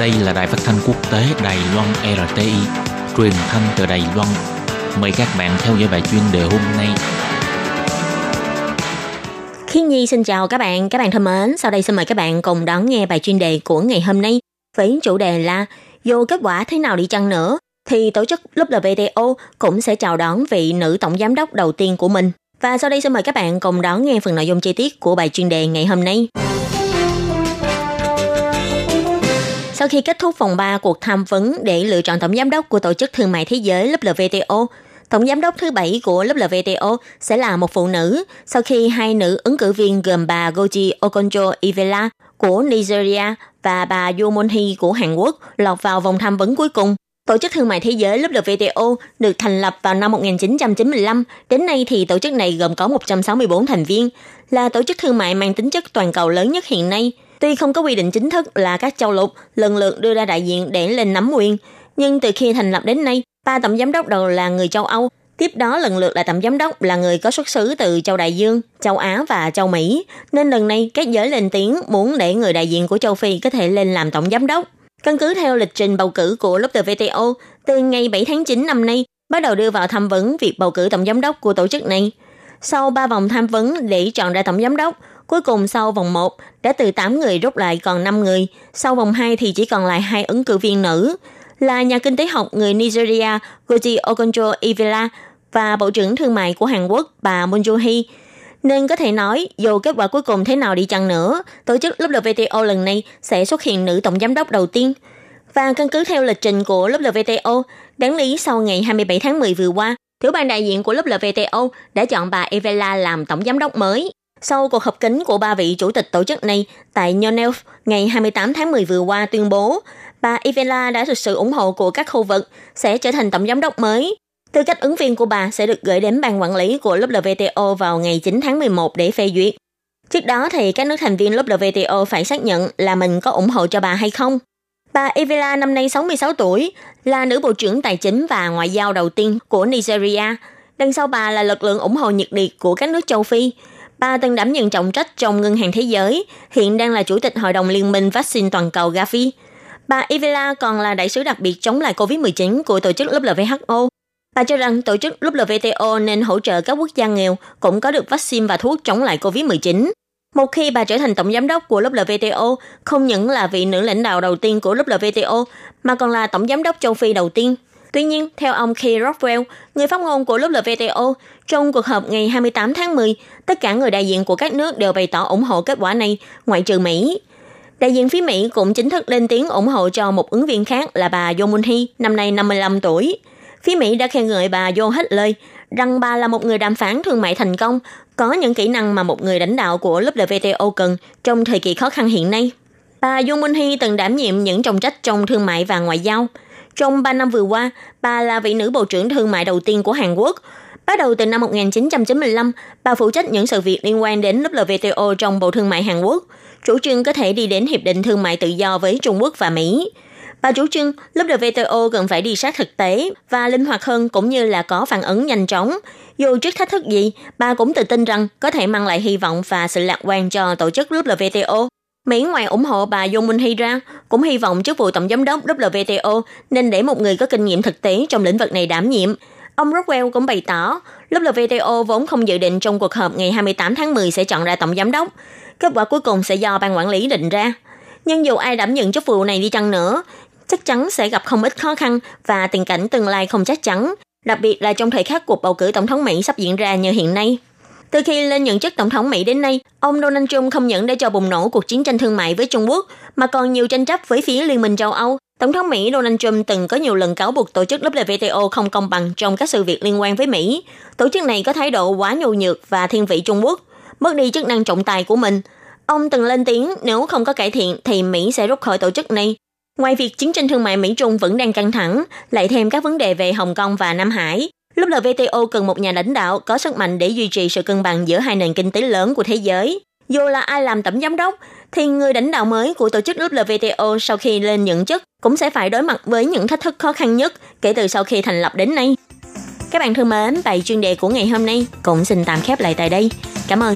Đây là đài phát thanh quốc tế Đài Loan RTI, truyền thanh từ Đài Loan. Mời các bạn theo dõi bài chuyên đề hôm nay. Khiết Nhi xin chào các bạn, các bạn thân mến. Sau đây xin mời các bạn cùng đón nghe bài chuyên đề của ngày hôm nay với chủ đề là dù kết quả thế nào đi chăng nữa thì tổ chức WTO cũng sẽ chào đón vị nữ tổng giám đốc đầu tiên của mình. Và sau đây xin mời các bạn cùng đón nghe phần nội dung chi tiết của bài chuyên đề ngày hôm nay. Sau khi kết thúc vòng 3 cuộc tham vấn để lựa chọn tổng giám đốc của Tổ chức Thương mại Thế giới WTO, tổng giám đốc thứ bảy của WTO sẽ là một phụ nữ sau khi hai nữ ứng cử viên gồm bà Goji Okonjo-Iweala của Nigeria và bà Yoo Moon-hee của Hàn Quốc lọt vào vòng tham vấn cuối cùng. Tổ chức Thương mại Thế giới WTO được thành lập vào năm 1995. Đến nay thì tổ chức này gồm có 164 thành viên, là tổ chức thương mại mang tính chất toàn cầu lớn nhất hiện nay. Tuy không có quy định chính thức là các châu lục lần lượt đưa ra đại diện để lên nắm quyền, nhưng từ khi thành lập đến nay, ba tổng giám đốc đầu là người châu Âu, tiếp đó lần lượt là tổng giám đốc là người có xuất xứ từ châu Đại Dương, châu Á và châu Mỹ, nên lần này các giới lên tiếng muốn để người đại diện của châu Phi có thể lên làm tổng giám đốc. Căn cứ theo lịch trình bầu cử của WTO, từ ngày 7 tháng 9 năm nay, bắt đầu đưa vào tham vấn việc bầu cử tổng giám đốc của tổ chức này. Sau 3 vòng tham vấn để chọn ra tổng giám đốc, cuối cùng sau vòng 1 đã từ 8 người rút lại còn 5 người, sau vòng 2 thì chỉ còn lại hai ứng cử viên nữ, là nhà kinh tế học người Nigeria Goji Okonjo-Iweala và Bộ trưởng Thương mại của Hàn Quốc bà Moon Joo-hee. Nên có thể nói, dù kết quả cuối cùng thế nào đi chăng nữa, tổ chức WTO lần này sẽ xuất hiện nữ tổng giám đốc đầu tiên. Và căn cứ theo lịch trình của WTO, đáng lý sau ngày 27 tháng 10 vừa qua, tiểu ban đại diện của lớp LVTO đã chọn bà Evela làm tổng giám đốc mới. Sau cuộc họp kín của ba vị chủ tịch tổ chức này tại New ngày 28 tháng 10 vừa qua tuyên bố, bà Evela đã thực sự ủng hộ của các khu vực sẽ trở thành tổng giám đốc mới Tư cách ứng viên của bà sẽ được gửi đến ban quản lý của lớp LVTO vào ngày 9 tháng 11 để phê duyệt. Trước đó thì các nước thành viên lớp LVTO phải xác nhận là mình có ủng hộ cho bà hay không. Bà Evela năm nay 66 tuổi, là nữ bộ trưởng tài chính và ngoại giao đầu tiên của Nigeria. Đằng sau bà là lực lượng ủng hộ nhiệt liệt của các nước châu Phi. Bà từng đảm nhận trọng trách trong Ngân hàng Thế giới, hiện đang là chủ tịch Hội đồng Liên minh Vaccine Toàn cầu Gavi. Bà Evela còn là đại sứ đặc biệt chống lại COVID-19 của tổ chức WHO Bà cho rằng tổ chức WTO nên hỗ trợ các quốc gia nghèo cũng có được vaccine và thuốc chống lại COVID-19. Một khi bà trở thành tổng giám đốc của WTO, không những là vị nữ lãnh đạo đầu tiên của WTO, mà còn là tổng giám đốc châu Phi đầu tiên. Tuy nhiên, theo ông Key Rockwell, người phát ngôn của WTO, trong cuộc họp ngày 28 tháng 10, tất cả người đại diện của các nước đều bày tỏ ủng hộ kết quả này, ngoại trừ Mỹ. Đại diện phía Mỹ cũng chính thức lên tiếng ủng hộ cho một ứng viên khác là bà Yoon Moon-hee, năm nay 55 tuổi. Phía Mỹ đã khen ngợi bà vô hết lời, rằng bà là một người đàm phán thương mại thành công, có những kỹ năng mà một người lãnh đạo của WTO cần trong thời kỳ khó khăn hiện nay. Bà Dung Minh Hee từng đảm nhiệm những trọng trách trong thương mại và ngoại giao. Trong 3 năm vừa qua, bà là vị nữ bộ trưởng thương mại đầu tiên của Hàn Quốc. Bắt đầu từ năm 1995, bà phụ trách những sự việc liên quan đến WTO trong Bộ Thương mại Hàn Quốc, chủ trương có thể đi đến Hiệp định Thương mại Tự do với Trung Quốc và Mỹ. Bà chủ trương lúc WTO cần phải đi sát thực tế và linh hoạt hơn cũng như là có phản ứng nhanh chóng. Dù trước thách thức gì, bà cũng tự tin rằng có thể mang lại hy vọng và sự lạc quan cho tổ chức WTO. Mỹ ngoài ủng hộ bà Yoon Minh ra, cũng hy vọng chức vụ tổng giám đốc WTO nên để một người có kinh nghiệm thực tế trong lĩnh vực này đảm nhiệm. Ông Rockwell cũng bày tỏ, WTO vốn không dự định trong cuộc họp ngày 28 tháng 10 sẽ chọn ra tổng giám đốc. Kết quả cuối cùng sẽ do ban quản lý định ra. Nhưng dù ai đảm nhận chức vụ này đi chăng nữa, chắc chắn sẽ gặp không ít khó khăn và tình cảnh tương lai không chắc chắn, đặc biệt là trong thời khắc cuộc bầu cử tổng thống Mỹ sắp diễn ra như hiện nay. Từ khi lên nhận chức tổng thống Mỹ đến nay, ông Donald Trump không những để cho bùng nổ cuộc chiến tranh thương mại với Trung Quốc, mà còn nhiều tranh chấp với phía Liên minh châu Âu. Tổng thống Mỹ Donald Trump từng có nhiều lần cáo buộc tổ chức WTO không công bằng trong các sự việc liên quan với Mỹ. Tổ chức này có thái độ quá nhu nhược và thiên vị Trung Quốc, mất đi chức năng trọng tài của mình. Ông từng lên tiếng nếu không có cải thiện thì Mỹ sẽ rút khỏi tổ chức này. Ngoài việc chiến tranh thương mại Mỹ-Trung vẫn đang căng thẳng, lại thêm các vấn đề về Hồng Kông và Nam Hải, lúc WTO cần một nhà lãnh đạo có sức mạnh để duy trì sự cân bằng giữa hai nền kinh tế lớn của thế giới. Dù là ai làm tổng giám đốc, thì người lãnh đạo mới của tổ chức WTO sau khi lên nhận chức cũng sẽ phải đối mặt với những thách thức khó khăn nhất kể từ sau khi thành lập đến nay. Các bạn thân mến, bài chuyên đề của ngày hôm nay cũng xin tạm khép lại tại đây. Cảm ơn